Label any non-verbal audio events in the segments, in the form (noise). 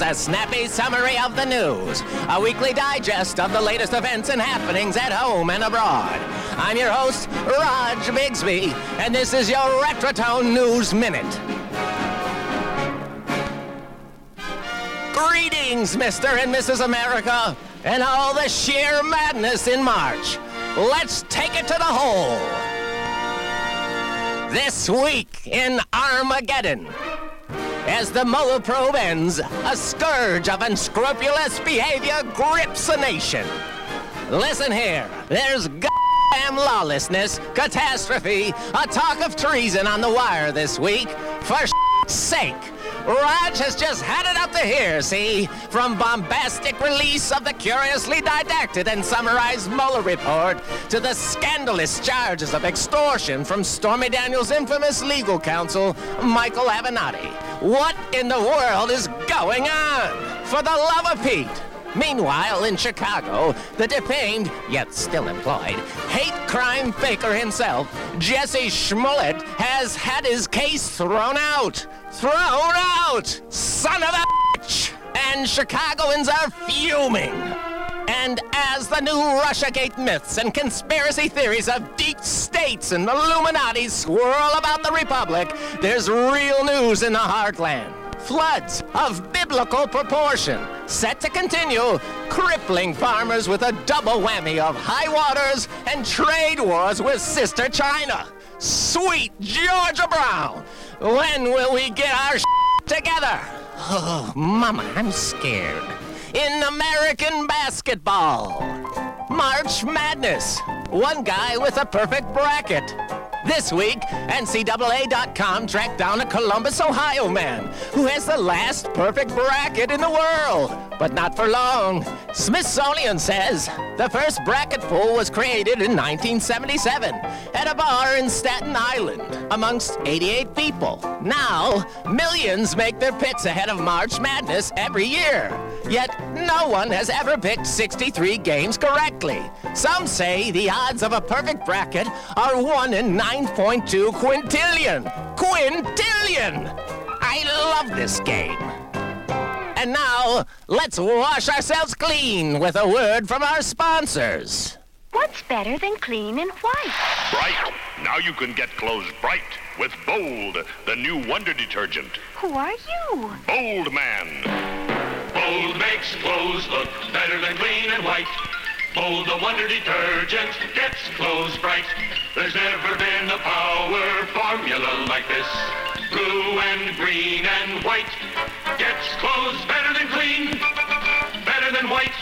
a snappy summary of the news, a weekly digest of the latest events and happenings at home and abroad. I'm your host, Raj Bigsby, and this is your Retrotone News Minute. Greetings, Mr. and Mrs. America, and all the sheer madness in March. Let's take it to the hole. This week in Armageddon. As the Mueller probe ends, a scourge of unscrupulous behavior grips the nation. Listen here, there's goddamn lawlessness, catastrophe, a talk of treason on the wire this week. For sake, Raj has just had it up to here, see? From bombastic release of the curiously didacted and summarized Mueller report to the scandalous charges of extortion from Stormy Daniels' infamous legal counsel, Michael Avenatti. What in the world is going on? For the love of Pete! Meanwhile, in Chicago, the defamed, yet still employed, hate crime faker himself, Jussie Smollett, has had his case thrown out. Thrown out! Son of a bitch! And Chicagoans are fuming. And as the new Russiagate myths and conspiracy theories of deep states and Illuminati swirl about the Republic, there's real news in the heartland floods of biblical proportion, set to continue, crippling farmers with a double whammy of high waters and trade wars with sister China. Sweet Georgia Brown, when will we get our (laughs) together? Oh, Mama, I'm scared. In American basketball, March Madness, one guy with a perfect bracket. This week, NCAA.com tracked down a Columbus, Ohio man who has the last perfect bracket in the world. But not for long. Smithsonian says the first bracket pool was created in 1977 at a bar in Staten Island amongst 88 people. Now, millions make their picks ahead of March Madness every year. Yet, no one has ever picked 63 games correctly. Some say the odds of a perfect bracket are 1 in 9.2 quintillion. Quintillion! I love this game. And now, let's wash ourselves clean with a word from our sponsors. What's better than clean and white? Bright. Now you can get clothes bright with Bold, the new wonder detergent. Who are you? Bold Man. Bold makes clothes look better than clean and white. Bold, the wonder detergent, gets clothes bright. There's never been a power formula like this. Blue and green and white gets clothes better than clean, better than white.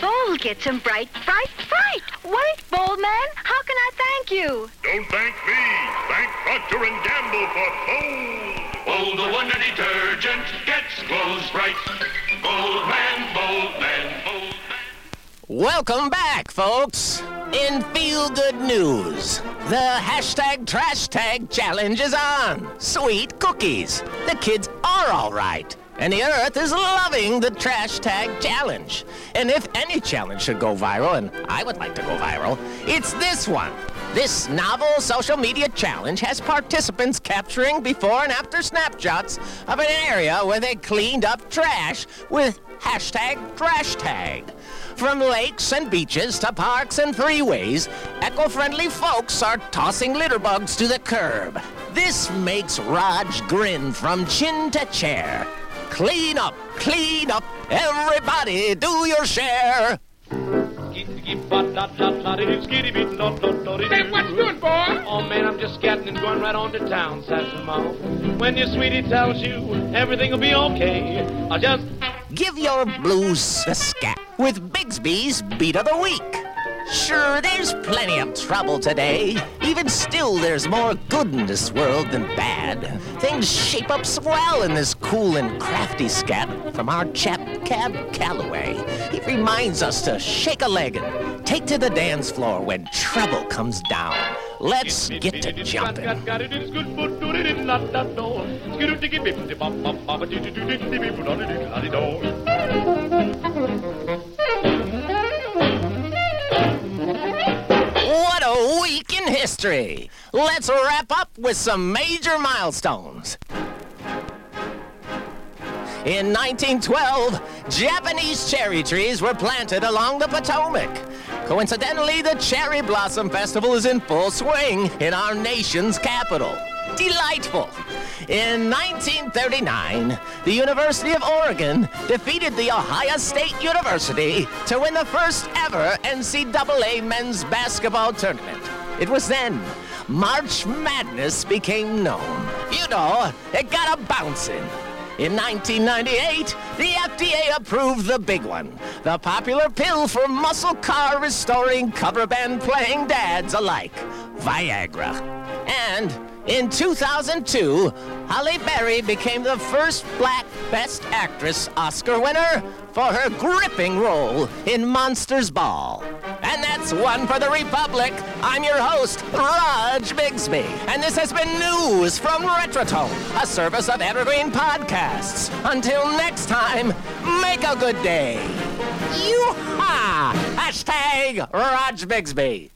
Bold gets them bright, bright, bright. Wait, Bold Man, how can I thank you? Don't thank me. Thank Procter and Gamble for Bold. Bold, the wonder detergent, gets Welcome back, folks. In feel good news, the hashtag trash tag challenge is on. Sweet cookies. The kids are all right. And the earth is loving the trash tag challenge. And if any challenge should go viral, and I would like to go viral, it's this one. This novel social media challenge has participants capturing before and after snapshots of an area where they cleaned up trash with hashtag trash tag. From lakes and beaches to parks and freeways, eco-friendly folks are tossing litter bugs to the curb. This makes Raj grin from chin to chair. Clean up, clean up, everybody do your share. Hey, what you doing, boy? Oh man, I'm just scatting and going right on to town, Sassamore. When your sweetie tells you everything will be okay, I'll just Give your blues a scat with Bigsby's Beat of the Week. Sure, there's plenty of trouble today. Even still, there's more good in this world than bad. Things shape up swell in this cool and crafty scat from our chap Cab Calloway. He reminds us to shake a leg and take to the dance floor when trouble comes down. Let's get to jumping. History! Let's wrap up with some major milestones. In 1912, Japanese cherry trees were planted along the Potomac. Coincidentally, the Cherry Blossom Festival is in full swing in our nation's capital. Delightful. In 1939, the University of Oregon defeated the Ohio State University to win the first ever NCAA men's basketball tournament. It was then March Madness became known. You know, it got a bouncing. In 1998, the FDA approved the big one, the popular pill for muscle car restoring cover band playing dads alike, Viagra. And in 2002, Halle Berry became the first black Best Actress Oscar winner for her gripping role in Monsters Ball. That's one for the Republic. I'm your host, Raj Bigsby. And this has been news from Retrotone, a service of Evergreen Podcasts. Until next time, make a good day. Yoo-ha! Hashtag Raj Bigsby.